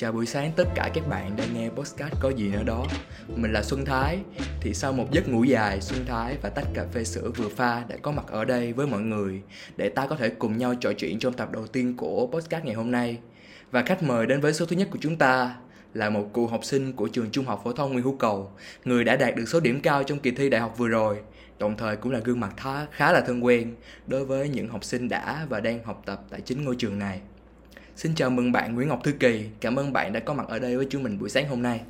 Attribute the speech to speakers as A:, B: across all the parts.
A: Chào buổi sáng tất cả các bạn đang nghe podcast có gì nữa đó. Mình là Xuân Thái. Thì sau một giấc ngủ dài, Xuân Thái và tách cà phê sữa vừa pha đã có mặt ở đây với mọi người Để ta có thể cùng nhau trò chuyện trong tập đầu tiên của podcast ngày hôm nay. Và khách mời đến với số thứ nhất của chúng ta là một cựu học sinh của trường trung học phổ thông Nguyễn Hữu Cầu Người đã đạt được số điểm cao trong kỳ thi đại học vừa rồi Đồng thời cũng là gương mặt khá, khá là thân quen đối với những học sinh đã và đang học tập tại chính ngôi trường này. Xin chào mừng bạn Nguyễn Ngọc Thư Kỳ. Cảm ơn bạn đã có mặt ở đây với chúng mình buổi sáng hôm nay.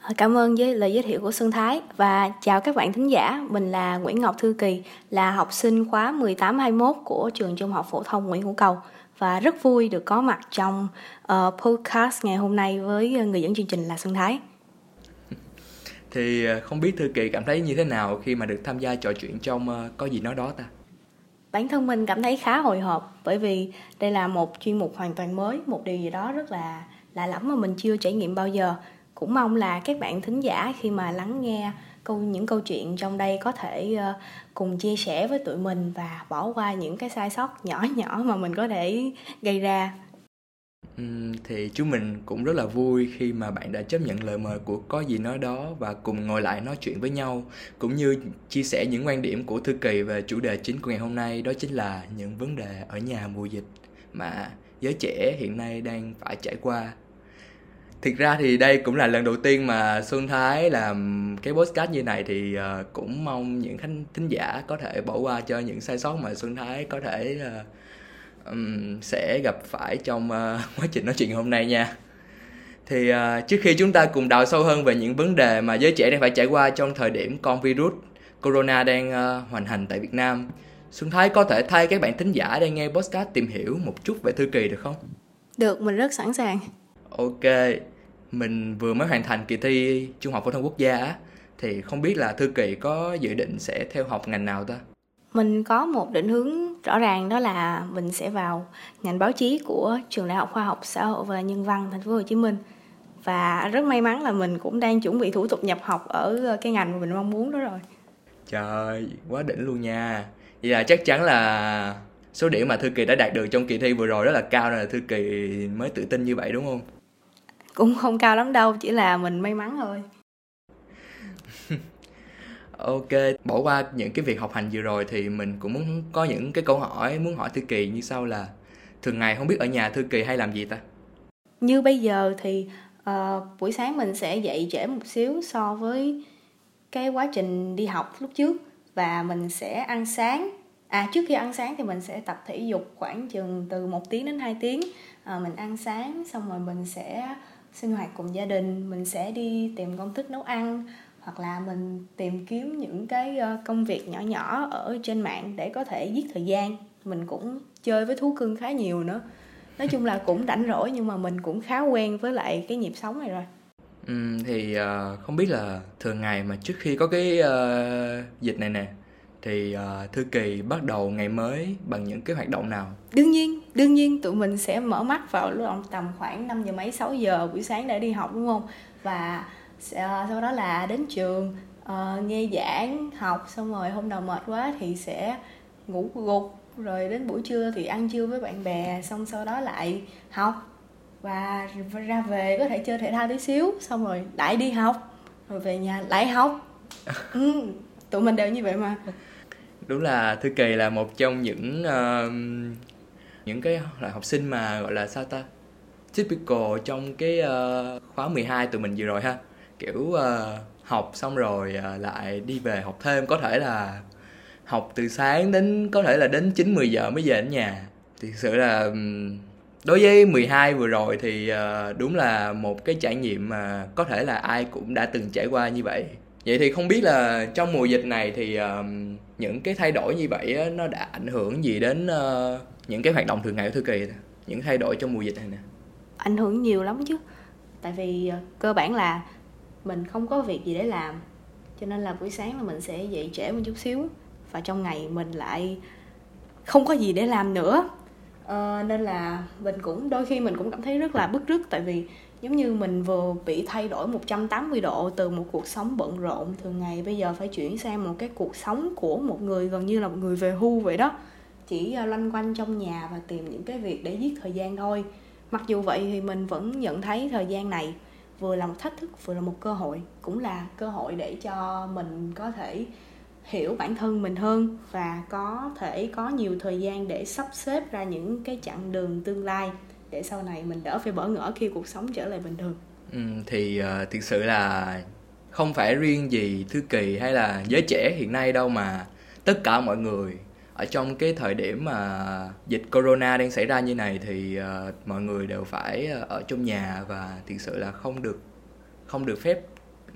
B: Ờ, cảm ơn với lời giới thiệu của Xuân Thái và chào các bạn thính giả. Mình là Nguyễn Ngọc Thư Kỳ, là học sinh khóa 1821 của trường Trung học phổ thông Nguyễn Hữu Cầu và rất vui được có mặt trong uh, podcast ngày hôm nay với người dẫn chương trình là Xuân Thái.
A: Thì ờ, không biết Thư Kỳ cảm thấy như thế nào khi mà được tham gia trò chuyện trong uh, có gì nói đó ta?
B: Bản thân mình cảm thấy khá hồi hộp, bởi vì đây là một chuyên mục hoàn toàn mới, một điều gì đó rất là lạ lẫm mà mình chưa trải nghiệm bao giờ. Cũng mong là các bạn thính giả khi mà lắng nghe câu, những câu chuyện trong đây có thể ờ, cùng chia sẻ với tụi mình và bỏ qua những cái sai sót nhỏ nhỏ mà mình có thể gây ra
A: thì chúng mình cũng rất là vui khi mà bạn đã chấp nhận lời mời của có gì nói đó và cùng ngồi lại nói chuyện với nhau cũng như chia sẻ những quan điểm của thư kỳ về chủ đề chính của ngày hôm nay đó chính là những vấn đề ở nhà mùa dịch mà giới trẻ hiện nay đang phải trải qua. Thực ra thì đây cũng là lần đầu tiên mà Xuân Thái làm cái podcast như này thì ờ, cũng mong những khán thính giả có thể bỏ qua cho những sai sót mà Xuân Thái có thể uh, um, sẽ gặp phải trong uh, quá trình nói chuyện hôm nay nha thì uh, trước khi chúng ta cùng đào sâu hơn về những vấn đề mà giới trẻ đang phải trải qua trong thời điểm con virus corona đang uh, hoành hành tại Việt Nam Xuân Thái có thể thay các bạn thính giả đang nghe podcast tìm hiểu một chút về Thư Kỳ được không?
B: Được, mình rất sẵn sàng.
A: Ok, mình vừa mới hoàn thành kỳ thi Trung học phổ thông quốc gia thì không biết là Thư Kỳ có dự định sẽ theo học ngành nào ta?
B: Mình có một định hướng rõ ràng đó là mình sẽ vào ngành báo chí của trường đại học khoa học xã hội và nhân văn thành phố Hồ Chí Minh. Và rất may mắn là mình cũng đang chuẩn bị thủ tục nhập học ở cái ngành mà mình mong muốn đó rồi.
A: Trời quá đỉnh luôn nha. Vậy là chắc chắn là số điểm mà thư kỳ đã đạt được trong kỳ thi vừa rồi rất là cao nên là thư kỳ mới tự tin như vậy đúng không?
B: Cũng không cao lắm đâu chỉ là mình may mắn thôi
A: ok bỏ qua những cái việc học hành vừa rồi thì mình cũng muốn có những cái câu hỏi muốn hỏi thư kỳ như sau là thường ngày không biết ở nhà thư kỳ hay làm gì ta?
B: Như bây giờ thì uh, buổi sáng mình sẽ dậy trễ một xíu so với cái quá trình đi học lúc trước và mình sẽ ăn sáng. À trước khi ăn sáng thì mình sẽ tập thể dục khoảng chừng từ một tiếng đến 2 tiếng. À, mình ăn sáng xong rồi mình sẽ sinh hoạt cùng gia đình mình sẽ đi tìm công thức nấu ăn hoặc là mình tìm kiếm những cái ờ, công việc nhỏ nhỏ ở trên mạng để có thể giết thời gian. Mình cũng chơi với thú cưng khá nhiều nữa. Nói chung là cũng rảnh rỗi nhưng mà mình cũng khá quen với lại cái nhịp sống này rồi.
A: Ừ, thì uh, không biết là thường ngày mà trước khi có cái uh, dịch này nè thì uh, thư kỳ bắt đầu ngày mới bằng những cái hoạt động nào?
B: Đương nhiên đương nhiên tụi mình sẽ mở mắt vào lúc tầm khoảng 5 giờ mấy 6 giờ buổi sáng để đi học đúng không? Và sau đó là đến trường uh, nghe giảng học xong rồi hôm nào mệt quá thì sẽ ngủ gục. Rồi đến buổi trưa thì ăn trưa với bạn bè xong sau đó lại học. Và ra về có thể chơi thể thao tí xíu xong rồi lại đi học. Rồi về nhà lại học. Ừ, tụi mình đều như vậy mà.
A: Đúng là thư kỳ là một trong những uh, những cái loại học sinh mà gọi là sao ta typical trong cái uh, khóa 12 tụi mình vừa rồi ha kiểu uh, học xong rồi uh, lại đi về học thêm. Có thể là học từ sáng đến có thể là đến 9 10 giờ mới về đến nhà. Thực sự là đối với 12 vừa rồi thì uh, đúng là một cái trải nghiệm mà có thể là ai cũng đã từng trải qua như vậy. Vậy thì không biết là trong mùa dịch này thì uh, những cái thay đổi như vậy á, nó đã ảnh hưởng gì đến uh, những cái hoạt động thường ngày của thư kỳ những thay đổi trong mùa dịch này nè?
B: Ảnh hưởng nhiều lắm chứ. Tại vì uh, cơ bản là mình không có việc gì để làm. Cho nên là buổi sáng là mình sẽ dậy trễ một chút xíu và trong ngày mình lại không có gì để làm nữa. À, nên là mình cũng đôi khi mình cũng cảm thấy rất là bức rứt tại vì giống như mình vừa bị thay đổi 180 độ từ một cuộc sống bận rộn thường ngày bây giờ phải chuyển sang một cái cuộc sống của một người gần như là một người về hưu vậy đó. Chỉ ờ, loanh quanh trong nhà và tìm những cái việc để giết thời gian thôi. Mặc dù vậy thì mình vẫn nhận thấy thời gian này vừa là một thách thức vừa là một cơ hội cũng là cơ hội để cho mình có thể hiểu bản thân mình hơn và có thể có nhiều thời gian để sắp xếp ra những cái chặng đường tương lai để sau này mình đỡ phải bỡ ngỡ khi cuộc sống trở lại bình thường.
A: Ừ, thì ờ, uh, thực sự là không phải riêng gì thư kỳ hay là giới trẻ hiện nay đâu mà tất cả mọi người ở trong cái thời điểm mà dịch corona đang xảy ra như này thì uh, mọi người đều phải ờ, ở trong nhà và thực sự là không được không được phép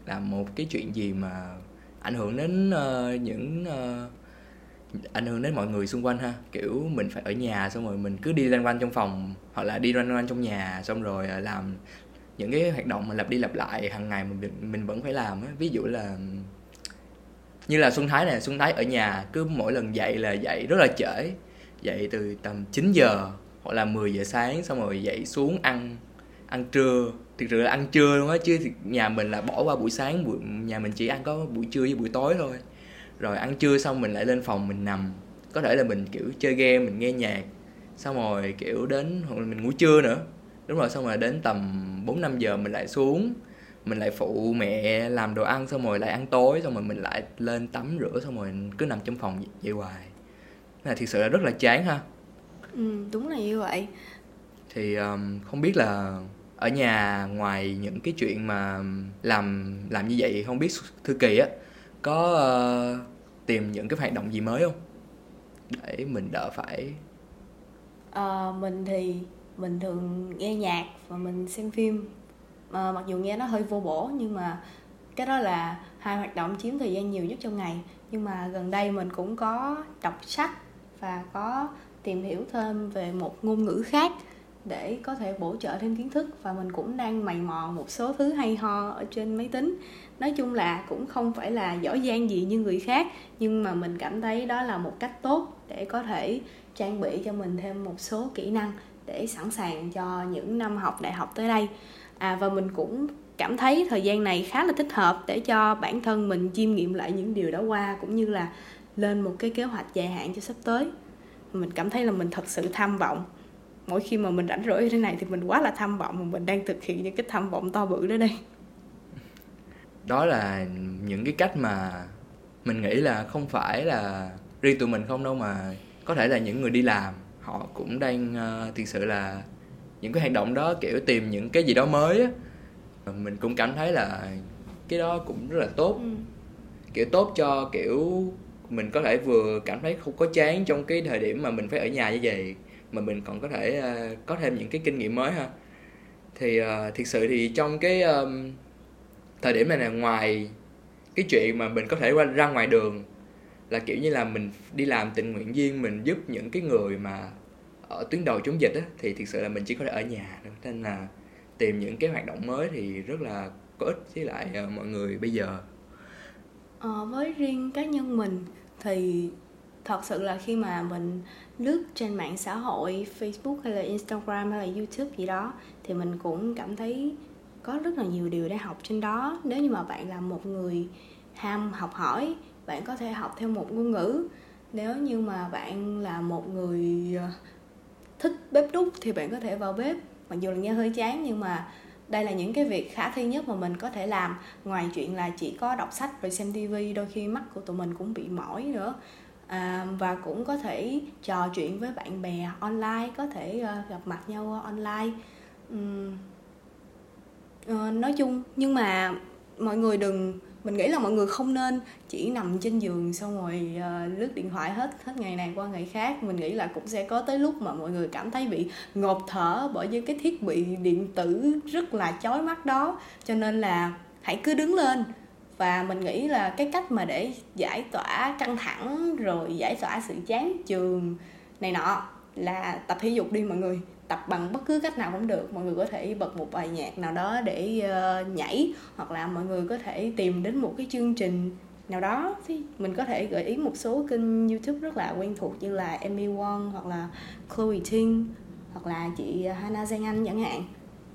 A: làm một cái chuyện gì mà ảnh hưởng đến uh, những uh, ảnh hưởng đến mọi người xung quanh ha. Kiểu mình phải ở nhà xong rồi mình cứ đi loanh quanh trong phòng hoặc là đi loanh quanh trong nhà xong rồi uh, làm những cái hoạt động mà lặp đi lặp lại hàng ngày mình mình vẫn phải làm á. Ví dụ là như là Xuân Thái này Xuân Thái ở nhà cứ mỗi lần dậy là dậy rất là trễ. Dậy từ tầm 9 giờ hoặc là 10 giờ sáng xong rồi dậy xuống ăn ăn trưa. Thực sự là ăn trưa luôn á, chứ nhà mình là bỏ qua buổi sáng, buổi, nhà mình chỉ ăn có buổi trưa với buổi tối thôi. Rồi ăn trưa xong mình lại lên phòng mình nằm. Có thể là mình, kiểu, chơi game, mình nghe nhạc, xong rồi, kiểu, đến hoặc là mình ngủ trưa nữa. Đúng rồi, xong rồi đến tầm bốn năm giờ mình lại xuống mình lại phụ mẹ làm đồ ăn xong rồi lại ăn tối xong rồi mình lại lên tắm rửa xong rồi cứ nằm trong phòng vậy hoài. Là thực sự là rất là chán ha.
B: Ừ đúng là như vậy.
A: Thì um, không biết là ở nhà ngoài những cái chuyện mà làm làm như vậy không biết thư kỳ á có uh, tìm những cái hoạt động gì mới không? Để mình đỡ phải.
B: À, mình thì mình thường nghe nhạc và mình xem phim à, mặc dù nghe nó hơi vô bổ nhưng mà cái đó là hai hoạt động chiếm thời gian nhiều nhất trong ngày. Nhưng mà gần đây mình cũng có đọc sách và có tìm hiểu thêm về một ngôn ngữ khác để có thể bổ trợ thêm kiến thức. Và mình cũng đang mày mò một số thứ hay ho ở trên máy tính. Nói chung là cũng không phải là giỏi giang gì như người khác nhưng mà mình cảm thấy đó là một cách tốt để có thể trang bị cho mình thêm một số kỹ năng để sẵn sàng cho những năm học đại học tới đây à và mình cũng cảm thấy thời gian này khá là thích hợp để cho bản thân mình chiêm nghiệm lại những điều đã qua cũng như là lên một cái kế hoạch dài hạn cho sắp tới. Mình cảm thấy là mình thật sự tham vọng. Mỗi khi mà mình rảnh rỗi như thế này thì mình quá là tham vọng mà mình đang thực hiện những cái tham vọng to bự đó đây.
A: Đó là những cái cách mà mình nghĩ là không phải là riêng tụi mình không đâu mà có thể là những người đi làm họ cũng đang ờ, uh, thực sự là những cái hành động đó kiểu tìm những cái gì đó mới á mình cũng cảm thấy là cái đó cũng rất là tốt ừ. kiểu tốt cho kiểu mình có thể vừa cảm thấy không có chán trong cái thời điểm mà mình phải ở nhà như vậy mà mình còn có thể uh, có thêm những cái kinh nghiệm mới ha thì uh, thực sự thì trong cái um, thời điểm này là ngoài cái chuyện mà mình có thể qua ra ngoài đường là kiểu như là mình đi làm tình nguyện viên mình giúp những cái người mà ở tuyến đầu chống dịch á thì thực sự là mình chỉ có thể ở nhà. Thôi nên là tìm những cái hoạt động mới thì rất là có ích với lại uh, mọi người bây giờ.
B: Ờ, với riêng cá nhân mình thì thật sự là khi mà mình lướt trên mạng xã hội Facebook hay là Instagram hay là YouTube gì đó thì mình cũng cảm thấy có rất là nhiều điều để học trên đó. Nếu như mà bạn là một người ham học hỏi bạn có thể học theo một ngôn ngữ. Nếu như mà bạn là một người ờ, thích bếp đúc thì bạn có thể vào bếp. Mặc dù là nghe hơi chán nhưng mà đây là những cái việc khả thi nhất mà mình có thể làm. Ngoài chuyện là chỉ có đọc sách rồi xem tivi đôi khi mắt của tụi mình cũng bị mỏi nữa. À, và cũng có thể trò chuyện với bạn bè online có thể uh, gặp mặt nhau online. Um, uh, nói chung nhưng mà mọi người đừng mình nghĩ là mọi người không nên chỉ nằm trên giường xong rồi uh, lướt điện thoại hết hết ngày này qua ngày khác. Mình nghĩ là cũng sẽ có tới lúc mà mọi người cảm thấy bị ngộp thở bởi những cái thiết bị điện tử rất là chói mắt đó. Cho nên là hãy cứ đứng lên. Và mình nghĩ là cái cách mà để giải tỏa căng thẳng rồi giải tỏa sự chán trường này nọ là tập thể dục đi mọi người tập bằng bất cứ cách nào cũng được. Mọi người có thể bật một bài nhạc nào đó để uh, nhảy hoặc là mọi người có thể tìm đến một cái chương trình nào đó. Thì mình có thể gợi ý một số kênh youtube rất là quen thuộc như là Emmy Wong hoặc là Chloe Ting hoặc là chị Hana Giang Anh chẳng hạn.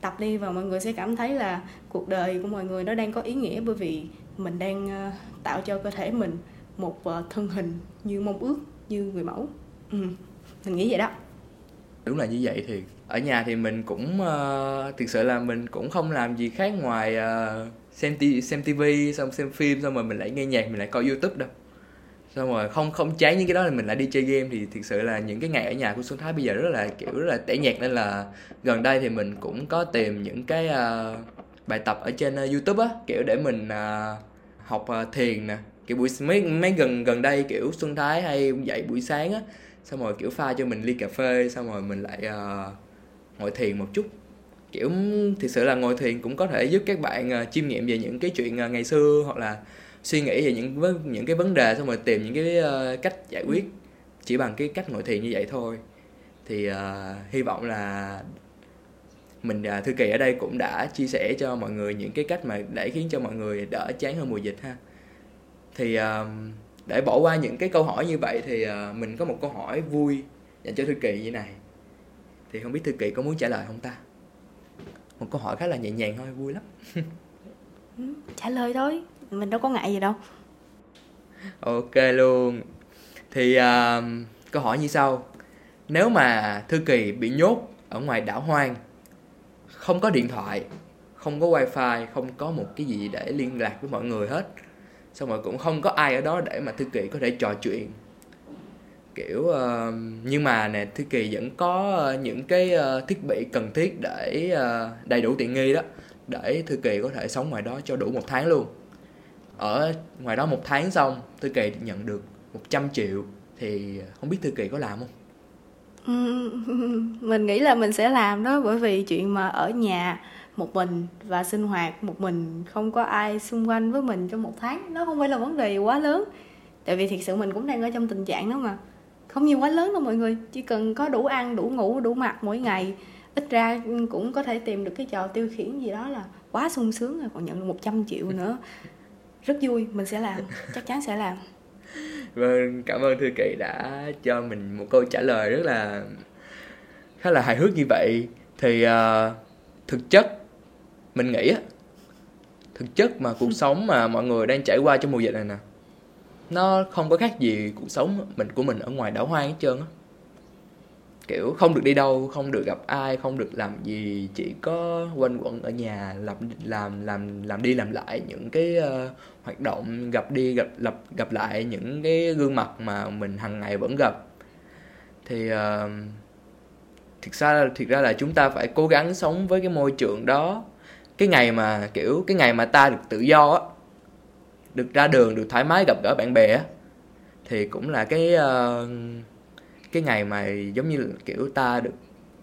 B: Tập đi và mọi người sẽ cảm thấy là cuộc đời của mọi người nó đang có ý nghĩa bởi vì mình đang ờ, tạo cho cơ thể mình một ờ, thân hình như mong ước như người mẫu. Ừ. mình nghĩ vậy đó
A: đúng là như vậy thì ở nhà thì mình cũng uh, thực sự là mình cũng không làm gì khác ngoài uh, xem t- xem tivi xong xem phim xong rồi mình lại nghe nhạc mình lại coi youtube đâu. Xong rồi không không cháy những cái đó là mình lại đi chơi game. Thì thực sự là những cái ngày ở nhà của Xuân Thái bây giờ rất là kiểu rất là tẻ nhạt. Nên là gần đây thì mình cũng có tìm những cái uh, bài tập ở trên uh, YouTube á kiểu để mình uh, học uh, thiền nè. Kiểu buổi mấy mấy gần gần đây kiểu Xuân Thái hay dậy buổi sáng á xong rồi kiểu pha cho mình ly cà phê xong rồi mình lại uh, ngồi thiền một chút. Kiểu thực sự là ngồi thiền cũng có thể giúp các bạn uh, chiêm nghiệm về những cái chuyện uh, ngày xưa hoặc là suy nghĩ về những những cái vấn đề xong rồi tìm những cái uh, cách giải quyết chỉ bằng cái cách ngồi thiền như vậy thôi. Thì uh, hy vọng là mình uh, thư kỳ ở đây cũng đã chia sẻ cho mọi người những cái cách mà để khiến cho mọi người đỡ chán hơn mùa dịch ha. Thì uh, để bỏ qua những cái câu hỏi như vậy thì uh, mình có một câu hỏi vui dành cho thư kỳ như này. Thì không biết thư kỳ có muốn trả lời không ta? Một câu hỏi khá là nhẹ nhàng thôi vui lắm.
B: Ừ, trả lời thôi. Mình đâu có ngại gì đâu.
A: Ok luôn. Thì uh, câu hỏi như sau. Nếu mà thư kỳ bị nhốt ở ngoài đảo hoang không có điện thoại không có wifi không có một cái gì để liên lạc với mọi người hết xong rồi cũng không có ai ở đó để mà thư kỳ có thể trò chuyện. Kiểu uh, nhưng mà nè thư kỳ vẫn có ờ, những cái uh, thiết bị cần thiết để uh, đầy đủ tiện nghi đó để thư kỳ có thể sống ngoài đó cho đủ một tháng luôn. Ở ngoài đó một tháng xong thư kỳ nhận được 100 triệu thì không biết thư kỳ có làm không?
B: Mình nghĩ là mình sẽ làm đó bởi vì chuyện mà ở nhà một mình và sinh hoạt một mình không có ai xung quanh với mình trong một tháng. Nó không phải là vấn đề quá lớn. Tại vì thiệt sự mình cũng đang ở trong tình trạng đó mà. Không nhiều quá lớn đâu mọi người. Chỉ cần có đủ ăn đủ ngủ đủ mặc mỗi ngày ít ra cũng có thể tìm được cái trò tiêu khiển gì đó là quá sung sướng rồi còn nhận được 100 triệu nữa. Rất vui. Mình sẽ làm. Chắc chắn sẽ làm.
A: Vâng cảm ơn thư kỳ đã cho mình một câu trả lời rất là khá là hài hước như vậy. Thì uh, thực chất mình nghĩ á thực chất mà cuộc sống mà mọi người đang trải qua trong mùa dịch này nè nó không có khác gì cuộc sống mình của mình ở ngoài đảo hoang hết trơn á. Kiểu không được đi đâu không được gặp ai không được làm gì chỉ có quanh quẩn ở nhà làm làm làm làm đi làm lại những cái uh, hoạt động gặp đi gặp lập gặp lại những cái gương mặt mà mình hàng ngày vẫn gặp. Thì uh, thực ra thực ra là chúng ta phải cố gắng sống với cái môi trường đó cái ngày mà kiểu cái ngày mà ta được tự do á được ra đường được thoải mái gặp gỡ bạn bè á thì cũng là cái uh, cái ngày mà giống như kiểu ta được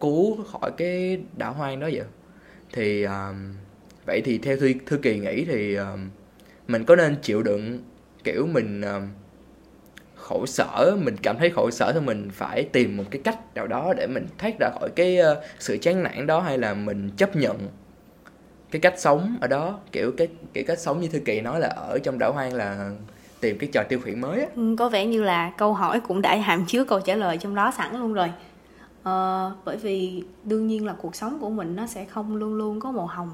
A: cứu khỏi cái đảo hoang đó vậy. Thì uh, vậy thì theo thư, thư kỳ nghĩ thì uh, mình có nên chịu đựng kiểu mình uh, khổ sở mình cảm thấy khổ sở thì mình phải tìm một cái cách nào đó để mình thoát ra khỏi cái uh, sự chán nản đó hay là mình chấp nhận cái cách sống ở đó kiểu cái cái cách sống như thư kỳ nói là ở trong đảo hoang là tìm cái trò tiêu khiển mới á.
B: Ừ, có vẻ như là câu hỏi cũng đã hàm chứa câu trả lời trong đó sẵn luôn rồi. Ờ, bởi vì đương nhiên là cuộc sống của mình nó sẽ không luôn luôn có màu hồng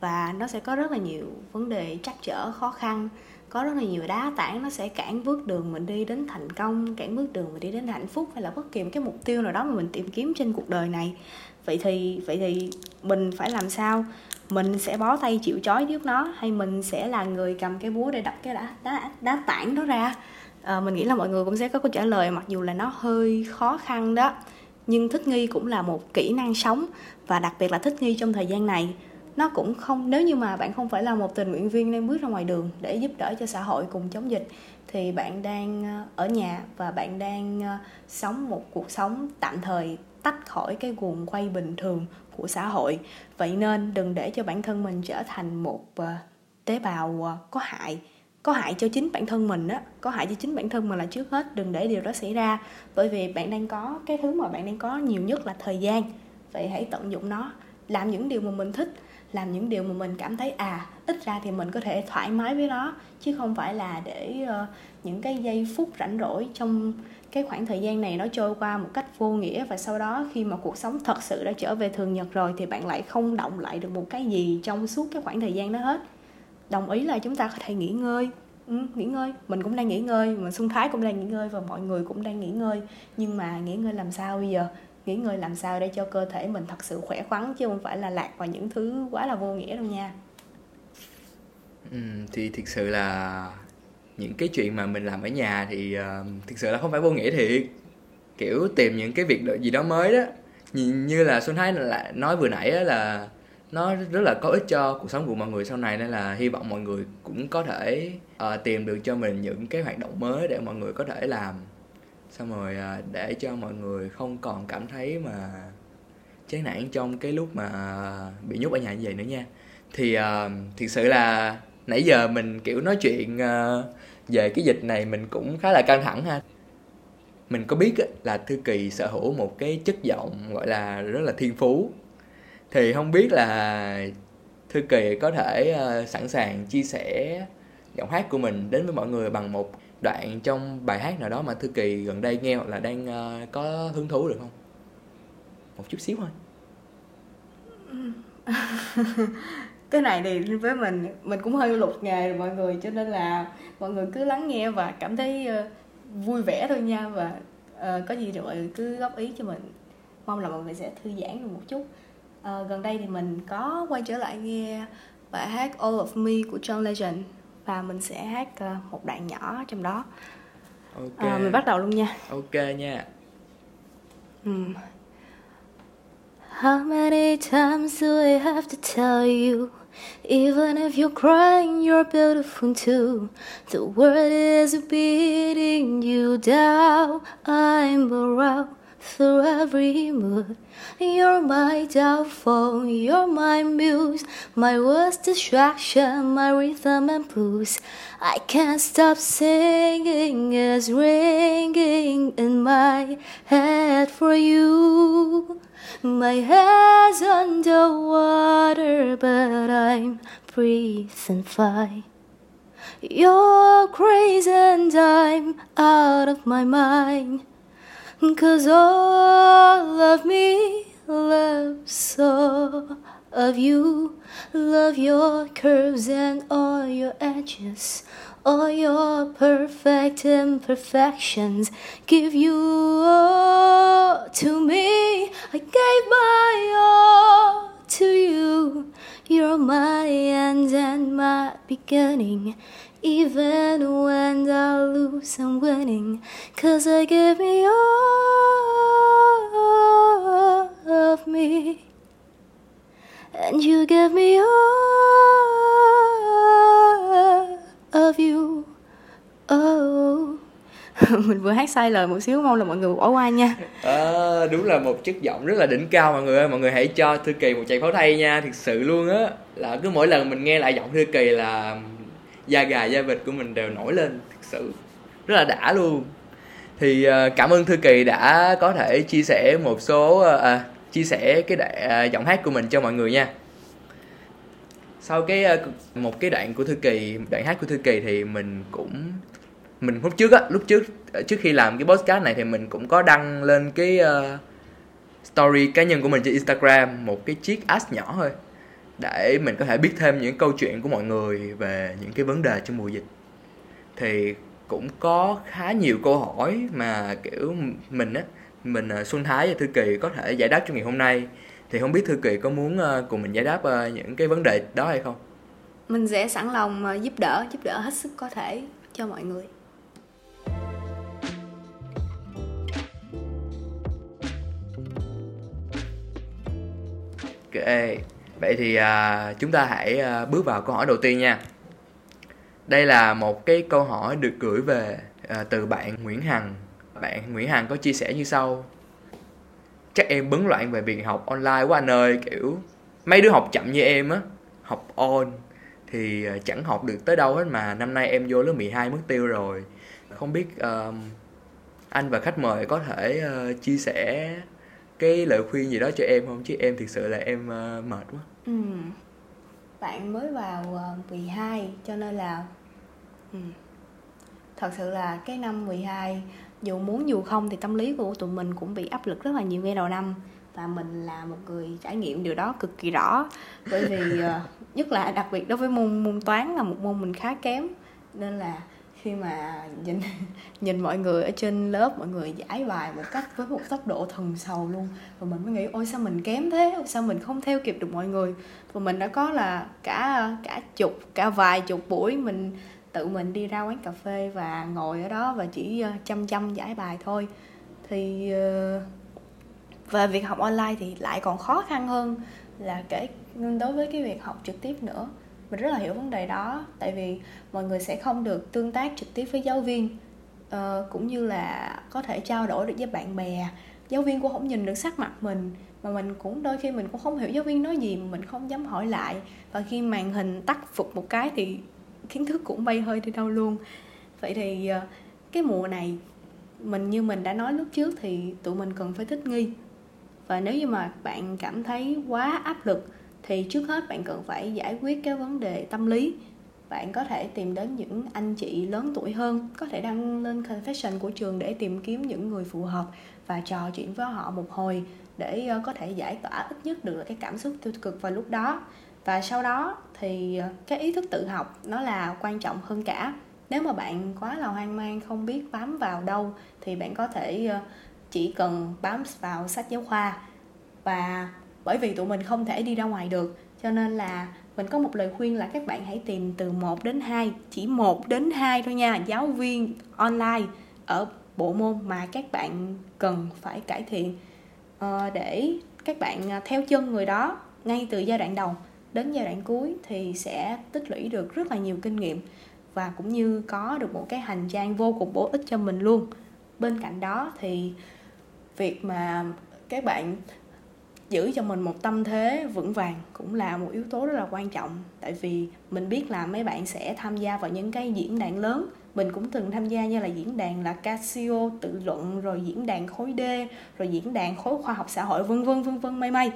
B: và nó sẽ có rất là nhiều vấn đề trắc trở khó khăn có rất là nhiều đá tảng nó sẽ cản bước đường mình đi đến thành công cản bước đường mình đi đến hạnh phúc hay là bất kỳ một cái mục tiêu nào đó mà mình tìm kiếm trên cuộc đời này. Vậy thì vậy thì mình phải làm sao mình sẽ bó tay chịu chói trước nó hay mình sẽ là người cầm cái búa để đập cái đá đá đá tảng đó ra? À, mình nghĩ là mọi người cũng sẽ có câu trả lời mặc dù là nó hơi khó khăn đó. Nhưng thích nghi cũng là một kỹ năng sống và đặc biệt là thích nghi trong thời gian này. Nó cũng không nếu như mà bạn không phải là một tình nguyện viên đang bước ra ngoài đường để giúp đỡ cho xã hội cùng chống dịch thì bạn đang ờ, ở nhà và bạn đang ờ, sống một cuộc sống tạm thời tách khỏi cái guồng quay bình thường của xã hội. Vậy nên đừng để cho bản thân mình trở thành một ờ, tế bào ờ, có hại. Có hại cho chính bản thân mình á có hại cho chính bản thân mình là trước hết đừng để điều đó xảy ra. Bởi vì bạn đang có cái thứ mà bạn đang có nhiều nhất là thời gian. Vậy hãy tận dụng nó làm những điều mà mình thích làm những điều mà mình cảm thấy à ít ra thì mình có thể thoải mái với nó chứ không phải là để uh, những cái giây phút rảnh rỗi trong cái khoảng thời gian này nó trôi qua một cách vô nghĩa và sau đó khi mà cuộc sống thật sự đã trở về thường nhật rồi thì bạn lại không động lại được một cái gì trong suốt cái khoảng thời gian đó hết. Đồng ý là chúng ta có thể nghỉ ngơi. Ừ, nghỉ ngơi. Mình cũng đang nghỉ ngơi mà xuân thái cũng đang nghỉ ngơi và mọi người cũng đang nghỉ ngơi. Nhưng mà nghỉ ngơi làm sao bây giờ? Nghỉ ngơi làm sao để cho cơ thể mình thật sự khỏe khoắn chứ không phải là lạc vào những thứ quá là vô nghĩa đâu nha.
A: Ừ, thì thực sự là những cái chuyện mà mình làm ở nhà thì uh, thực sự là không phải vô nghĩa thiệt. Kiểu tìm những cái việc gì đó mới đó. Nhìn như là xuân thái là nói vừa nãy là nó rất là có ích cho cuộc sống của mọi người sau này nên là hy vọng mọi người cũng có thể uh, tìm được cho mình những cái hoạt động mới để mọi người có thể làm. Xong rồi uh, để cho mọi người không còn cảm thấy mà chán nản trong cái lúc mà bị nhốt ở nhà như vậy nữa nha. Thì uh, thực sự là nãy giờ mình kiểu nói chuyện uh, về cái dịch này mình cũng khá là căng thẳng ha. Mình có biết là thư kỳ sở hữu một cái chất giọng gọi là rất là thiên phú. Thì không biết là thư kỳ có thể uh, sẵn sàng chia sẻ giọng hát của mình đến với mọi người bằng một đoạn trong bài hát nào đó mà thư kỳ gần đây nghe hoặc là đang uh, có hứng thú được không? Một chút xíu thôi. Ừ.
B: cái này thì với mình mình cũng hơi lục nghề rồi mọi người cho nên là mọi người cứ lắng nghe và cảm thấy uh, vui vẻ thôi nha. Và uh, có gì rồi mọi người cứ góp ý cho mình. Mong là mọi người sẽ thư giãn được một chút. Uh, gần đây thì mình có quay trở lại nghe bài hát All of Me của John Legend và mình sẽ hát uh, một đoạn nhỏ trong đó. Ok. Uh, mình bắt đầu luôn nha.
A: Ok nha.
B: Um. How many times do I have to tell you Even if you're crying, you're beautiful too. The world is beating you down. I'm around through every mood. You're my downfall, you're my muse, my worst distraction, my rhythm and blues. I can't stop singing, it's ringing in my head for you. My head's underwater, but I'm breathing fine. You're crazy and I'm out of my mind. Cause all of me loves so of you. Love your curves and all your edges, all your perfect imperfections. Give you all to me. I gave my all to you. You're my end and my beginning. Even when I lose, I'm winning. Cause I give me all of me. And you give me all of you. Oh. mình vừa hát sai lời một xíu mong là mọi người bỏ qua nha
A: à, đúng là một chất giọng rất là đỉnh cao mọi người ơi mọi người hãy cho thư kỳ một chàng pháo tay nha thực sự luôn á là cứ mỗi lần mình nghe lại giọng thư kỳ là da gà da vịt của mình đều nổi lên thực sự rất là đã luôn. Thì ờ, cảm ơn thư kỳ đã có thể chia sẻ một số ờ, à, chia sẻ cái đoạn, à, giọng hát của mình cho mọi người nha. Sau cái ờ, một cái đoạn của thư kỳ đoạn hát của thư kỳ thì mình cũng mình lúc trước á lúc trước trước khi làm cái podcast này thì mình cũng có đăng lên cái uh, story cá nhân của mình trên Instagram một cái chiếc ass nhỏ thôi để mình có thể biết thêm những câu chuyện của mọi người về những cái vấn đề trong mùa dịch thì cũng có khá nhiều câu hỏi mà kiểu mình á mình à, Xuân Thái và Thư Kỳ có thể giải đáp trong ngày hôm nay thì không biết Thư Kỳ có muốn à, cùng mình giải đáp à, những cái vấn đề đó hay không?
B: Mình sẽ sẵn lòng giúp đỡ, giúp đỡ hết sức có thể cho mọi người.
A: Ok, vậy thì à, chúng ta hãy à, bước vào câu hỏi đầu tiên nha. Đây là một cái câu hỏi được gửi về à, từ bạn Nguyễn Hằng. Bạn Nguyễn Hằng có chia sẻ như sau. Chắc em bấn loạn về việc học online quá anh ơi, kiểu mấy đứa học chậm như em á, học on thì à, chẳng học được tới đâu hết mà năm nay em vô lớp 12 mất tiêu rồi. Không biết uh, anh và khách mời có thể uh, chia sẻ cái lời khuyên gì đó cho em không chứ em thực sự là em uh, mệt quá
B: ừ. bạn mới vào ờ, uh, 12 cho nên là ừ. thật sự là cái năm 12 dù muốn dù không thì tâm lý của tụi mình cũng bị áp lực rất là nhiều ngay đầu năm và mình là một người trải nghiệm điều đó cực kỳ rõ bởi vì uh, nhất là đặc biệt đối với môn môn toán là một môn mình khá kém nên là khi mà nhìn nhìn mọi người ở trên lớp, mọi người giải bài một cách với một tốc độ thần sầu luôn. Và mình mới nghĩ, ôi, sao mình kém thế? Sao mình không theo kịp được mọi người? Và mình đã có là cả cả chục, cả vài chục buổi mình tự mình đi ra quán cà phê và ngồi ở đó và chỉ ờ, chăm chăm giải bài thôi. Thì ờ, và việc học online thì lại còn khó khăn hơn là kể đối với cái việc học trực tiếp nữa mình rất là hiểu vấn đề đó tại vì mọi người sẽ không được tương tác trực tiếp với giáo viên uh, cũng như là có thể trao đổi được với bạn bè. Giáo viên cũng không nhìn được sắc mặt mình mà mình cũng đôi khi mình cũng không hiểu giáo viên nói gì mà mình không dám hỏi lại. Và khi màn hình tắt phục một cái thì kiến thức cũng bay hơi đi đâu luôn. Vậy thì uh, cái mùa này mình như mình đã nói lúc trước thì tụi mình cần phải thích nghi. Và nếu như mà bạn cảm thấy quá áp lực thì trước hết bạn cần phải giải quyết cái vấn đề tâm lý. Bạn có thể tìm đến những anh chị lớn tuổi hơn, có thể đăng lên confession của trường để tìm kiếm những người phù hợp và trò chuyện với họ một hồi để ờ, có thể giải tỏa ít nhất được cái cảm xúc tiêu cực vào lúc đó. Và sau đó thì ờ, cái ý thức tự học nó là quan trọng hơn cả. Nếu mà bạn quá là hoang mang, không biết bám vào đâu thì bạn có thể ờ, chỉ cần bám vào sách giáo khoa và bởi vì tụi mình không thể đi ra ngoài được. Cho nên là mình có một lời khuyên là các bạn hãy tìm từ 1 đến 2 chỉ 1 đến 2 thôi nha, giáo viên online ở bộ môn mà các bạn cần phải cải thiện ờ, để các bạn ờ, theo chân người đó ngay từ giai đoạn đầu đến giai đoạn cuối thì sẽ tích lũy được rất là nhiều kinh nghiệm và cũng như có được một cái hành trang vô cùng bổ ích cho mình luôn. Bên cạnh đó thì việc mà các bạn giữ cho mình một tâm thế vững vàng cũng là một yếu tố rất là quan trọng. Tại vì mình biết là mấy bạn sẽ tham gia vào những cái diễn đàn lớn. Mình cũng từng tham gia như là diễn đàn là Casio tự luận rồi diễn đàn khối D rồi diễn đàn khối khoa học xã hội vân vân vân vân may may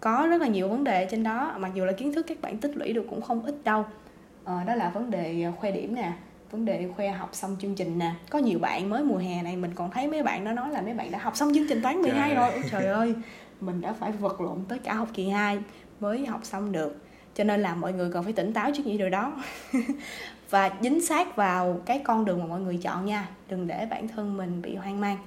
B: có rất là nhiều vấn đề trên đó mặc dù là kiến thức các bạn tích lũy được cũng không ít đâu. À, đó là vấn đề khoe điểm nè vấn đề khoe học xong chương trình nè. Có nhiều bạn mới mùa hè này mình còn thấy mấy bạn đó nói là mấy bạn đã học xong chương trình toán 12 trời. rồi. Ôi, trời ơi mình đã phải vật lộn tới cả học kỳ 2 mới học xong được. Cho nên là mọi người cần phải tỉnh táo trước những điều đó. Và dính sát vào cái con đường mà mọi người chọn nha. Đừng để bản thân mình bị hoang mang.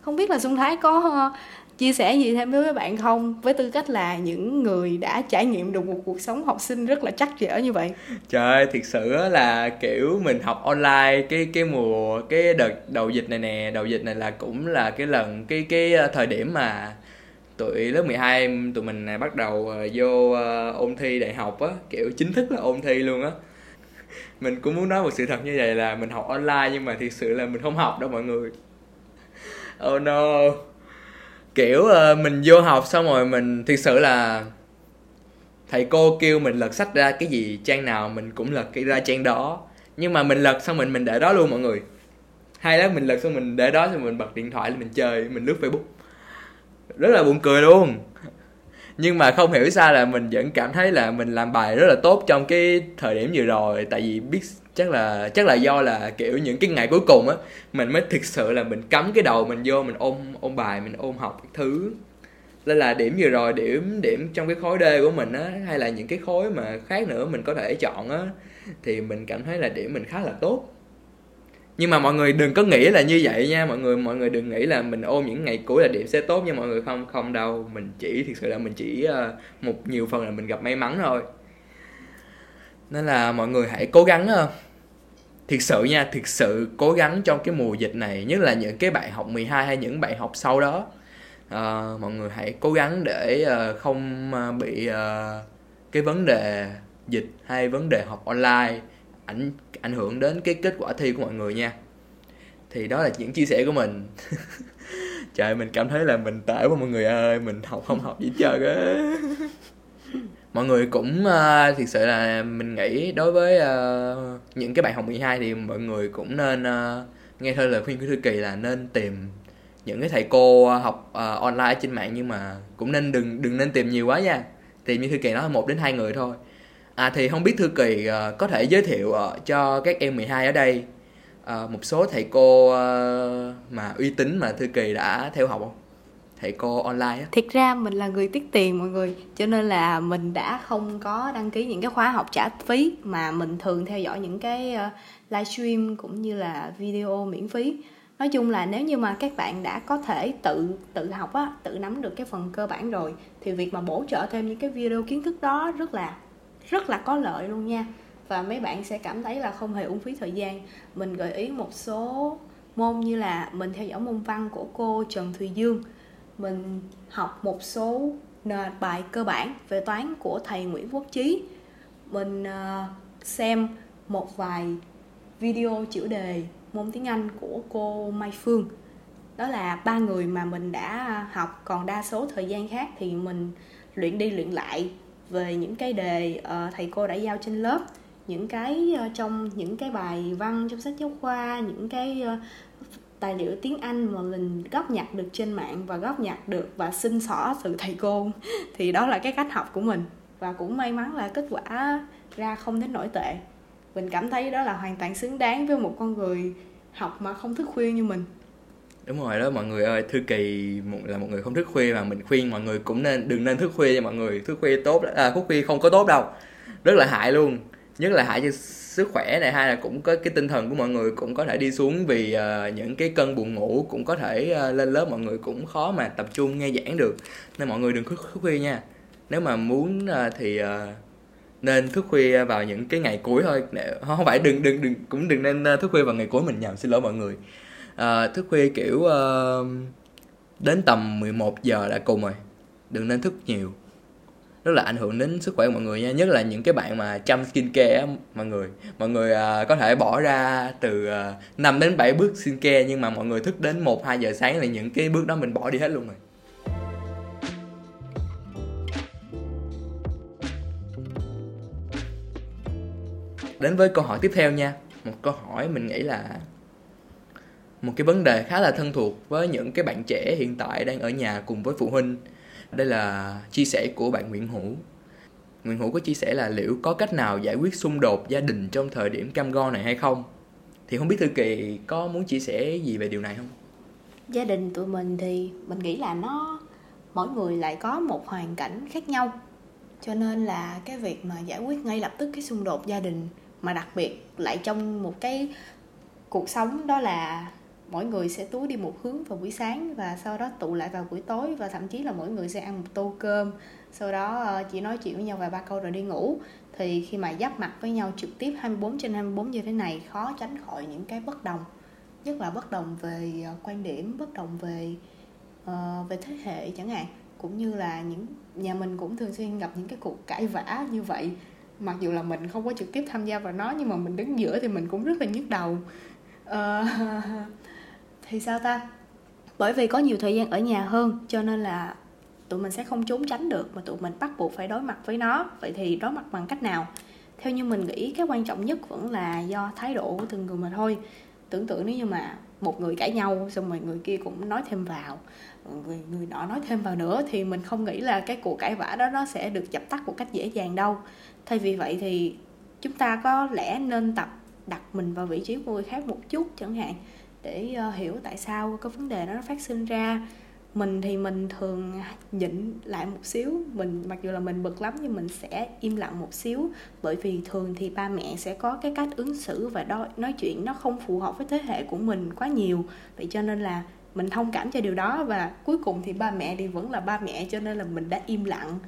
B: Không biết là xuân thái có ờ, chia sẻ gì thêm với bạn không? Với tư cách là những người đã trải nghiệm được một cuộc sống học sinh rất là chắc chở như vậy.
A: Trời ơi, thiệt sự là, kiểu, mình học online, cái cái mùa, cái đợt, đầu dịch này nè, đầu dịch này là cũng là cái lần, cái cái ờ, thời điểm mà tụi lớp 12 tụi mình bắt đầu ờ, vô ờ, ôn thi đại học á kiểu chính thức là ôn thi luôn á. Mình cũng muốn nói một sự thật như vậy là mình học online nhưng mà thực sự là mình không học đâu mọi người. Oh no. Kiểu uh, mình vô học xong rồi mình thực sự là thầy cô kêu mình lật sách ra cái gì trang nào mình cũng lật cái ra trang đó. Nhưng mà mình lật xong mình mình để đó luôn mọi người. Hay lắm mình lật xong mình để đó xong mình bật điện thoại lên mình chơi mình lướt facebook rất là buồn cười luôn. Nhưng mà không hiểu sao là mình vẫn cảm thấy là mình làm bài rất là tốt trong cái thời điểm vừa rồi. Tại vì biết chắc là chắc là do là kiểu những cái ngày cuối cùng á, mình mới thực sự là mình cắm cái đầu mình vô, mình ôn ôn bài, mình ôn học cái thứ. Nên là điểm vừa rồi, điểm điểm trong cái khối D của mình á, hay là những cái khối mà khác nữa mình có thể chọn á, thì mình cảm thấy là điểm mình khá là tốt nhưng mà mọi người đừng có nghĩ là như vậy nha. Mọi người mọi người đừng nghĩ là mình ôm những ngày cuối là điểm sẽ tốt nha mọi người. Không không đâu. Mình chỉ thực sự là mình chỉ uh, một nhiều phần là mình gặp may mắn thôi. Nên là mọi người hãy cố gắng uh, thiệt sự nha thiệt sự cố gắng trong cái mùa dịch này nhất là những cái bạn học 12 hay những bạn học sau đó. Uh, mọi người hãy cố gắng để uh, không bị uh, cái vấn đề dịch hay vấn đề học online ảnh ảnh hưởng đến cái kết quả thi của mọi người nha. Thì đó là những chia sẻ của mình. Trời mình cảm thấy là mình tệ quá mọi người ơi mình học không học gì trơn á. Mọi người cũng ờ, uh, thực sự là mình nghĩ đối với uh, những cái bạn học 12 thì mọi người cũng nên uh, nghe theo lời khuyên của thư kỳ là nên tìm những cái thầy cô học uh, online trên mạng nhưng mà cũng nên đừng đừng nên tìm nhiều quá nha. Tìm như thư kỳ nói một đến hai người thôi. À thì không biết Thư Kỳ uh, có thể giới thiệu uh, cho các em 12 ở đây uh, một số thầy cô uh, mà uy tín mà Thư Kỳ đã theo học không? thầy cô online á
B: thiệt ra mình là người tiết tiền mọi người cho nên là mình đã không có đăng ký những cái khóa học trả phí mà mình thường theo dõi những cái uh, livestream cũng như là video miễn phí nói chung là nếu như mà các bạn đã có thể tự tự học á tự nắm được cái phần cơ bản rồi thì việc mà bổ trợ thêm những cái video kiến thức đó rất là rất là có lợi luôn nha. Và mấy bạn sẽ cảm thấy là không hề uống phí thời gian. Mình gợi ý một số môn như là mình theo dõi môn văn của cô Trần Thùy Dương. Mình học một số nền bài cơ bản về toán của thầy Nguyễn Quốc Chí. Mình ờ, xem một vài video chủ đề môn tiếng Anh của cô Mai Phương. Đó là ba người mà mình đã học, còn đa số thời gian khác thì mình luyện đi luyện lại về những cái đề uh, thầy cô đã giao trên lớp. Những cái uh, trong những cái bài văn trong sách giáo khoa những cái uh, tài liệu tiếng Anh mà mình góp nhặt được trên mạng và góp nhặt được và xin xỏ từ thầy cô thì đó là cái cách học của mình. Và cũng may mắn là kết quả ra không đến nổi tệ. Mình cảm thấy đó là hoàn toàn xứng đáng với một con người học mà không thức khuya như mình
A: đúng rồi đó mọi người ơi thư kỳ là một người không thức khuya mà mình khuyên mọi người cũng nên đừng nên thức khuya nha mọi người. Thức khuya tốt à, thức khuya không có tốt đâu. Rất là hại luôn nhất là hại cho sức khỏe này hay là cũng có cái tinh thần của mọi người cũng có thể đi xuống vì uh, những cái cơn buồn ngủ cũng có thể uh, lên lớp mọi người cũng khó mà tập trung nghe giảng được. Nên mọi người đừng thức khuya nha. Nếu mà muốn uh, thì uh, nên thức khuya vào những cái ngày cuối thôi. Không phải đừng đừng đừng cũng đừng nên thức khuya vào ngày cuối mình nhầm xin lỗi mọi người à, thức khuya kiểu uh, đến tầm 11 giờ là cùng rồi. Đừng nên thức nhiều. Rất là ảnh hưởng đến sức khỏe của mọi người nha nhất là những cái bạn mà chăm skin care á mọi người. Mọi người uh, có thể bỏ ra từ uh, 5 đến 7 bước skin care nhưng mà mọi người thức đến 1 2 giờ sáng là những cái bước đó mình bỏ đi hết luôn rồi. Đến với câu hỏi tiếp theo nha. Một câu hỏi mình nghĩ là một cái vấn đề khá là thân thuộc với những cái bạn trẻ hiện tại đang ở nhà cùng với phụ huynh. Đây là chia sẻ của bạn Nguyễn Hữu. Nguyễn Hữu có chia sẻ là liệu có cách nào giải quyết xung đột gia đình trong thời điểm cam go này hay không? Thì không biết thư kỳ có muốn chia sẻ gì về điều này không?
B: Gia đình tụi mình thì mình nghĩ là nó, mỗi người lại có một hoàn cảnh khác nhau. Cho nên là cái việc mà giải quyết ngay lập tức cái xung đột gia đình, mà đặc biệt lại trong một cái cuộc sống đó là mỗi người sẽ túi đi một hướng vào buổi sáng và sau đó tụ lại vào buổi tối và thậm chí là mỗi người sẽ ăn một tô cơm. Sau đó ờ, chỉ nói chuyện với nhau vài ba câu rồi đi ngủ. Thì khi mà giáp mặt với nhau trực tiếp 24 trên 24 như thế này khó tránh khỏi những cái bất đồng. Nhất là bất đồng về ờ, quan điểm bất đồng về uh, về thế hệ chẳng hạn. Cũng như là những nhà mình cũng thường xuyên gặp những cái cuộc cãi vã như vậy. Mặc dù là mình không có trực tiếp tham gia vào nó nhưng mà mình đứng giữa thì mình cũng rất là nhức đầu. Uh, thì sao ta? Bởi vì có nhiều thời gian ở nhà hơn, cho nên là tụi mình sẽ không trốn tránh được mà tụi mình bắt buộc phải đối mặt với nó. Vậy thì đối mặt bằng cách nào? Theo như mình nghĩ, cái quan trọng nhất vẫn là do thái độ của từng người mà thôi. Tưởng tượng nếu như mà một người cãi nhau, xong rồi người kia cũng nói thêm vào, người người nọ nói thêm vào nữa, thì mình không nghĩ là cái cuộc cãi vã đó nó sẽ được dập tắt một cách dễ dàng đâu. Thay vì vậy thì chúng ta có lẽ nên tập đặt mình vào vị trí của người khác một chút chẳng hạn để ờ, hiểu tại sao cái vấn đề đó nó phát sinh ra. Mình thì mình thường nhịn lại một xíu mình mặc dù là mình bực lắm nhưng mình sẽ im lặng một xíu. Bởi vì thường thì ba mẹ sẽ có cái cách ứng xử và đo, nói chuyện nó không phù hợp với thế hệ của mình quá nhiều. Vậy cho nên là mình thông cảm cho điều đó và cuối cùng thì ba mẹ thì vẫn là ba mẹ cho nên là mình đã im lặng.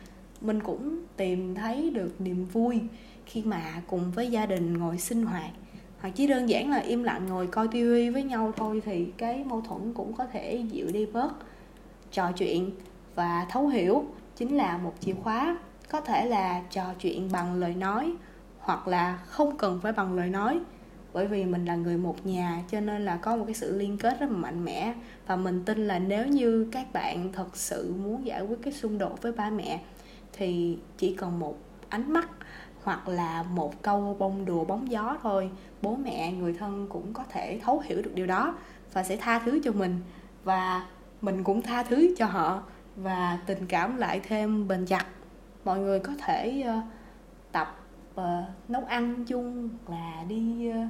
B: Mình cũng tìm thấy được niềm vui khi mà cùng với gia đình ngồi sinh hoạt hoặc chỉ đơn giản là im lặng ngồi coi tivi với nhau thôi thì cái mâu thuẫn cũng có thể dịu đi bớt. Trò chuyện và thấu hiểu chính là một chìa khóa, có thể là trò chuyện bằng lời nói hoặc là không cần phải bằng lời nói. Bởi vì mình là người một nhà cho nên là có một cái sự liên kết rất là mạnh mẽ và mình tin là nếu như các bạn thật sự muốn giải quyết cái xung đột với ba mẹ thì chỉ cần một ánh mắt hoặc là một câu bông đùa bóng gió thôi. Bố mẹ người thân cũng có thể thấu hiểu được điều đó và sẽ tha thứ cho mình. Và mình cũng tha thứ cho họ và tình cảm lại thêm bền chặt. Mọi người có thể uh, tập uh, nấu ăn chung là đi uh,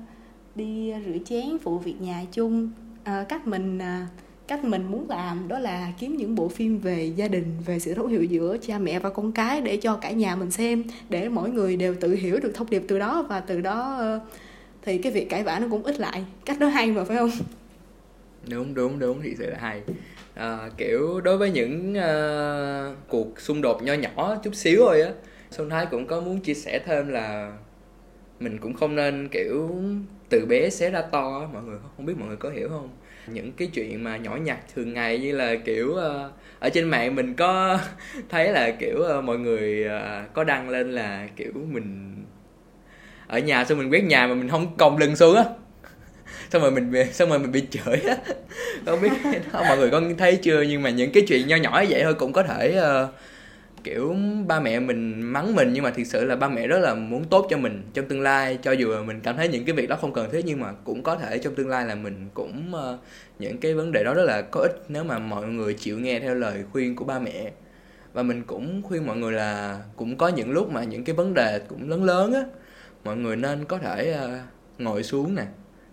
B: đi rửa chén phụ việc nhà chung. Uh, cách mình uh, cách mình muốn làm đó là kiếm những bộ phim về gia đình về sự thấu hiểu giữa cha mẹ và con cái để cho cả nhà mình xem để mỗi người đều tự hiểu được thông điệp từ đó và từ đó ờ, thì cái việc cãi vã nó cũng ít lại. Cách đó hay mà phải không?
A: Đúng đúng đúng thì sự là hay. À, kiểu đối với những uh, cuộc xung đột nho nhỏ chút xíu thôi á xuân thái cũng có muốn chia sẻ thêm là mình cũng không nên kiểu từ bé xé ra to mọi người không biết mọi người có hiểu không? Những cái chuyện mà nhỏ nhặt thường ngày như là kiểu ờ, ở trên mạng mình có thấy là kiểu ờ, mọi người ờ, có đăng lên là kiểu mình ở nhà xong mình quét nhà mà mình không còng lưng xuống á. Xong rồi mình xong rồi mình bị chửi á. Không biết không, mọi người có thấy chưa? Nhưng mà những cái chuyện nho nhỏ như vậy thôi cũng có thể uh, kiểu ba mẹ mình mắng mình nhưng mà thực sự là ba mẹ rất là muốn tốt cho mình trong tương lai. Cho dù là mình cảm thấy những cái việc đó không cần thiết nhưng mà cũng có thể trong tương lai là mình cũng uh, những cái vấn đề đó rất là có ích nếu mà mọi người chịu nghe theo lời khuyên của ba mẹ. Và mình cũng khuyên mọi người là cũng có những lúc mà những cái vấn đề cũng lớn lớn á mọi người nên có thể uh, ngồi xuống nè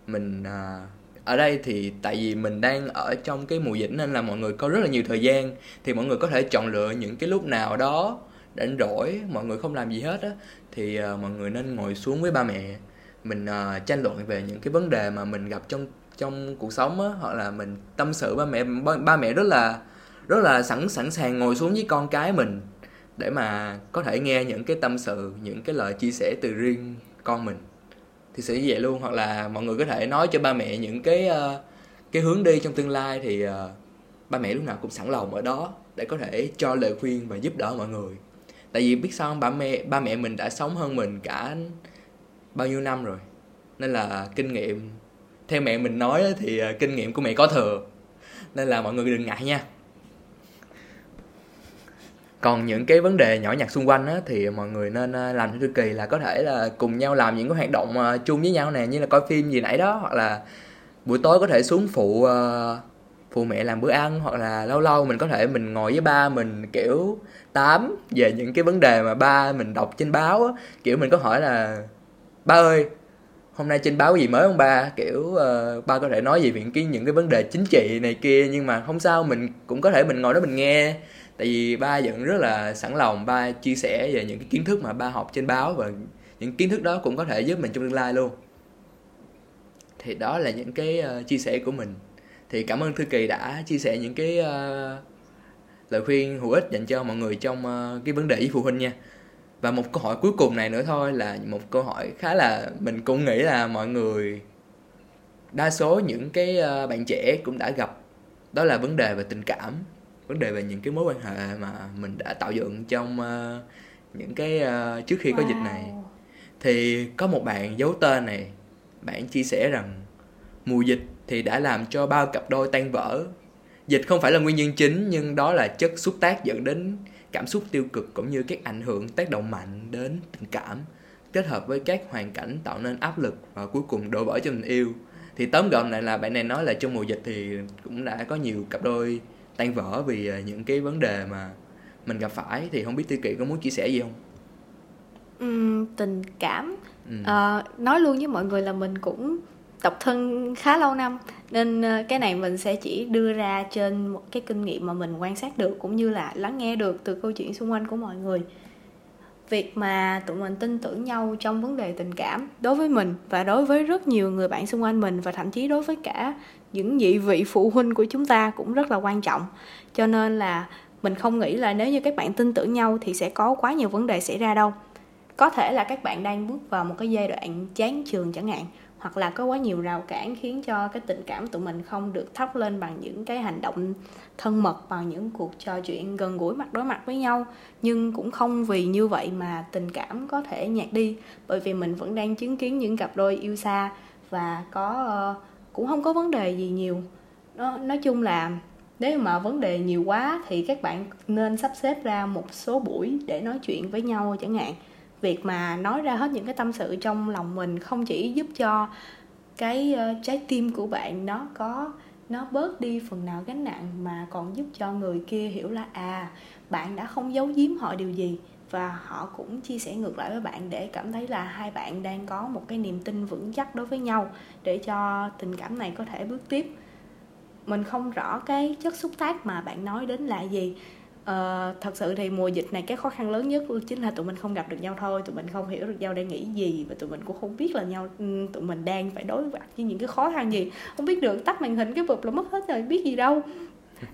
A: mình uh, ở đây thì tại vì mình đang ở trong cái mùa dịch nên là mọi người có rất là nhiều thời gian. Thì mọi người có thể chọn lựa những cái lúc nào đó rảnh rỗi mọi người không làm gì hết á. Thì uh, mọi người nên ngồi xuống với ba mẹ. Mình uh, tranh luận về những cái vấn đề mà mình gặp trong trong cuộc sống á hoặc là mình tâm sự ba mẹ ba, ba mẹ rất là rất là sẵn sẵn sàng ngồi xuống với con cái mình để mà có thể nghe những cái tâm sự những cái lời chia sẻ từ riêng con mình thì sẽ như vậy luôn. Hoặc là mọi người có thể nói cho ba mẹ những cái uh, cái hướng đi trong tương lai thì uh, ba mẹ lúc nào cũng sẵn lòng ở đó để có thể cho lời khuyên và giúp đỡ mọi người. Tại vì biết sao ba mẹ ba mẹ mình đã sống hơn mình cả bao nhiêu năm rồi. Nên là kinh nghiệm theo mẹ mình nói thì uh, kinh nghiệm của mẹ có thừa. Nên là mọi người đừng ngại nha còn những cái vấn đề nhỏ nhặt xung quanh á, thì mọi người nên à, làm theo chu kỳ là có thể là cùng nhau làm những cái hoạt động à, chung với nhau nè như là coi phim gì nãy đó hoặc là buổi tối có thể xuống phụ uh, phụ mẹ làm bữa ăn hoặc là lâu lâu mình có thể mình ngồi với ba mình kiểu tám về những cái vấn đề mà ba mình đọc trên báo á. Kiểu mình có hỏi là ba ơi hôm nay trên báo gì mới không ba? Kiểu uh, ba có thể nói gì về cái những cái vấn đề chính trị này kia nhưng mà không sao mình cũng có thể mình ngồi đó mình nghe tại vì ba vẫn rất là sẵn lòng ba chia sẻ về những cái kiến thức mà ba học trên báo và những kiến thức đó cũng có thể giúp mình trong tương lai luôn. Thì đó là những cái uh, chia sẻ của mình. Thì cảm ơn thư kỳ đã chia sẻ những cái uh, lời khuyên hữu ích dành cho mọi người trong uh, cái vấn đề với phụ huynh nha. Và một câu hỏi cuối cùng này nữa thôi là một câu hỏi khá là mình cũng nghĩ là mọi người đa số những cái uh, bạn trẻ cũng đã gặp đó là vấn đề về tình cảm vấn đề về những cái mối quan hệ mà mình đã tạo dựng trong uh, những cái uh, trước khi wow. có dịch này. Thì có một bạn giấu tên này bạn chia sẻ rằng mùa dịch thì đã làm cho bao cặp đôi tan vỡ. Dịch không phải là nguyên nhân chính nhưng đó là chất xúc tác dẫn đến cảm xúc tiêu cực cũng như các ảnh hưởng tác động mạnh đến tình cảm. Kết hợp với các hoàn cảnh tạo nên áp lực và cuối cùng đổ vỡ cho tình yêu. Thì tóm gọn lại là bạn này nói là trong mùa dịch thì cũng đã có nhiều cặp đôi tan vỡ vì ờ, những cái vấn đề mà mình gặp phải. Thì không biết tư kỳ có muốn chia sẻ gì không?
B: Uhm, tình cảm. Ừ. à, nói luôn với mọi người là mình cũng độc thân khá lâu năm nên ờ, cái này mình sẽ chỉ đưa ra trên một cái kinh nghiệm mà mình quan sát được cũng như là lắng nghe được từ câu chuyện xung quanh của mọi người. Việc mà tụi mình tin tưởng nhau trong vấn đề tình cảm đối với mình và đối với rất nhiều người bạn xung quanh mình và thậm chí đối với cả những vị vị phụ huynh của chúng ta cũng rất là quan trọng. Cho nên là mình không nghĩ là nếu như các bạn tin tưởng nhau thì sẽ có quá nhiều vấn đề xảy ra đâu. Có thể là các bạn đang bước vào một cái giai đoạn chán trường chẳng hạn hoặc là có quá nhiều rào cản khiến cho cái tình cảm tụi mình không được thắp lên bằng những cái hành động thân mật bằng những cuộc trò chuyện gần gũi mặt đối mặt với nhau. Nhưng cũng không vì như vậy mà tình cảm có thể nhạt đi bởi vì mình vẫn đang chứng kiến những cặp đôi yêu xa và có uh, cũng không có vấn đề gì nhiều. Nó, nói chung là nếu mà vấn đề nhiều quá thì các bạn nên sắp xếp ra một số buổi để nói chuyện với nhau chẳng hạn. Việc mà nói ra hết những cái tâm sự trong lòng mình không chỉ giúp cho cái ờ, trái tim của bạn nó có, nó bớt đi phần nào gánh nặng mà còn giúp cho người kia hiểu là à bạn đã không giấu giếm họ điều gì và họ cũng chia sẻ ngược lại với bạn để cảm thấy là hai bạn đang có một cái niềm tin vững chắc đối với nhau để cho tình cảm này có thể bước tiếp. Mình không rõ cái chất xúc tác mà bạn nói đến là gì. Ờ, thật sự thì mùa dịch này cái khó khăn lớn nhất chính là tụi mình không gặp được nhau thôi tụi mình không hiểu được nhau đang nghĩ gì và tụi mình cũng không biết là nhau ừ, tụi mình đang phải đối mặt với những cái khó khăn gì. Không biết được tắt màn hình cái bụp là mất hết rồi biết gì đâu.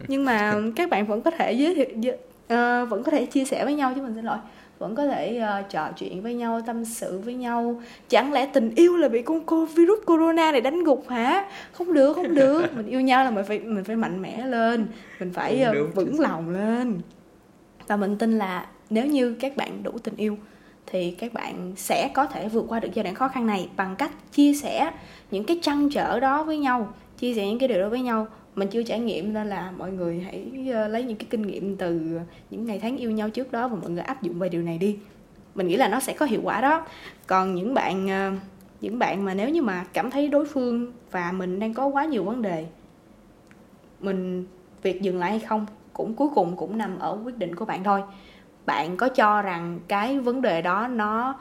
B: Nhưng mà các bạn vẫn có thể giới thiệu uh, vẫn có thể chia sẻ với nhau chứ mình xin lỗi. Vẫn có thể uh, trò chuyện với nhau tâm sự với nhau. Chẳng lẽ tình yêu là bị con cô virus corona này đánh gục hả? Không được không được. Mình yêu nhau là mình phải mình phải mạnh mẽ lên. Mình phải uh, vững lòng lên. Và mình tin là nếu như các bạn đủ tình yêu thì các bạn sẽ có thể vượt qua được giai đoạn khó khăn này bằng cách chia sẻ những cái trăn trở đó với nhau chia sẻ những cái điều đó với nhau mình chưa trải nghiệm nên là mọi người hãy ờ, lấy những cái kinh nghiệm từ những ngày tháng yêu nhau trước đó và mọi người áp dụng về điều này đi. Mình nghĩ là nó sẽ có hiệu quả đó. Còn những bạn ờ, những bạn mà nếu như mà cảm thấy đối phương và mình đang có quá nhiều vấn đề, mình việc dừng lại hay không cũng cuối cùng cũng nằm ở quyết định của bạn thôi. Bạn có cho rằng cái vấn đề đó nó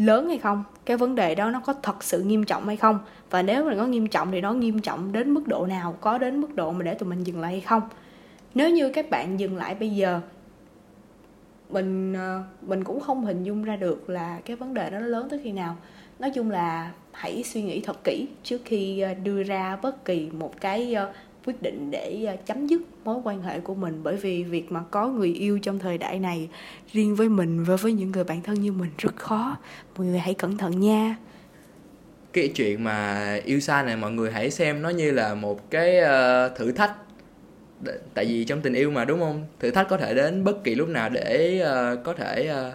B: lớn hay không? Cái vấn đề đó nó có thật sự nghiêm trọng hay không? Và nếu mà nó nghiêm trọng thì nó nghiêm trọng đến mức độ nào? Có đến mức độ mà để tụi mình dừng lại hay không? Nếu như các bạn dừng lại bây giờ, mình ờ, mình cũng không hình dung ra được là cái vấn đề đó nó lớn tới khi nào. Nói chung là hãy suy nghĩ thật kỹ trước khi ờ, đưa ra bất kỳ một cái ờ, quyết định để ờ, chấm dứt mối quan hệ của mình. Bởi vì việc mà có người yêu trong thời đại này riêng với mình và với những người bạn thân như mình rất khó. Mọi người hãy cẩn thận nha.
A: Cái chuyện mà yêu xa này mọi người hãy xem nó như là một cái uh, thử thách. Tại vì trong tình yêu mà đúng không? Thử thách có thể đến bất kỳ lúc nào để uh, có thể uh,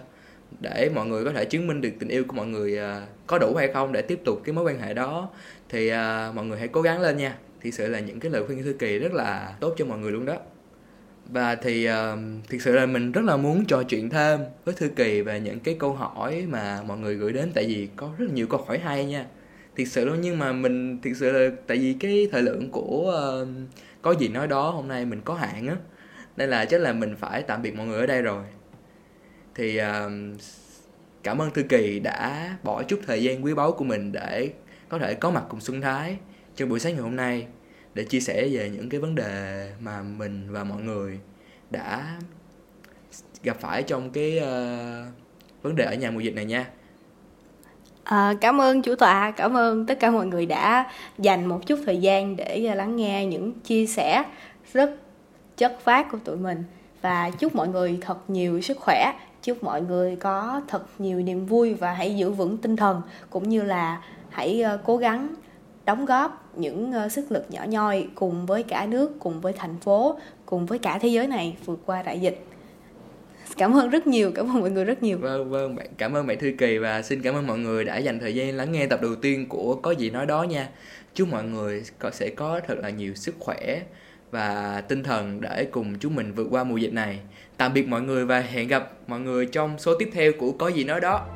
A: để mọi người có thể chứng minh được tình yêu của mọi người uh, có đủ hay không để tiếp tục cái mối quan hệ đó. Thì uh, mọi người hãy cố gắng lên nha thực sự là những cái lời khuyên thư kỳ rất là tốt cho mọi người luôn đó. Và thì uh, thực sự là mình rất là muốn trò chuyện thêm với thư kỳ về những cái câu hỏi mà mọi người gửi đến tại vì có rất nhiều câu hỏi hay nha. Thực sự luôn nhưng mà mình thực sự là tại vì cái thời lượng của uh, có gì nói đó hôm nay mình có hạn á nên là chắc là mình phải tạm biệt mọi người ở đây rồi. Thì uh, cảm ơn thư kỳ đã bỏ chút thời gian quý báu của mình để có thể có mặt cùng xuân thái trong buổi sáng ngày hôm nay để chia sẻ về những cái vấn đề mà mình và mọi người đã gặp phải trong cái uh, vấn đề ở nhà mùa dịch này nha.
B: À, cảm ơn chủ tọa, cảm ơn tất cả mọi người đã dành một chút thời gian để ờ, lắng nghe những chia sẻ rất chất phát của tụi mình. Và chúc mọi người thật nhiều sức khỏe, chúc mọi người có thật nhiều niềm vui và hãy giữ vững tinh thần cũng như là hãy ờ, cố gắng đóng góp những ờ, sức lực nhỏ nhoi cùng với cả nước, cùng với thành phố, cùng với cả thế giới này vượt qua đại dịch. Cảm ơn rất nhiều, cảm ơn mọi người rất nhiều.
A: Vâng vâng bạn, cảm ơn bạn thư kỳ và xin cảm ơn mọi người đã dành thời gian lắng nghe tập đầu tiên của có gì nói đó nha. Chúc mọi người sẽ có thật là nhiều sức khỏe và tinh thần để cùng chúng mình vượt qua mùa dịch này. Tạm biệt mọi người và hẹn gặp mọi người trong số tiếp theo của có gì nói đó.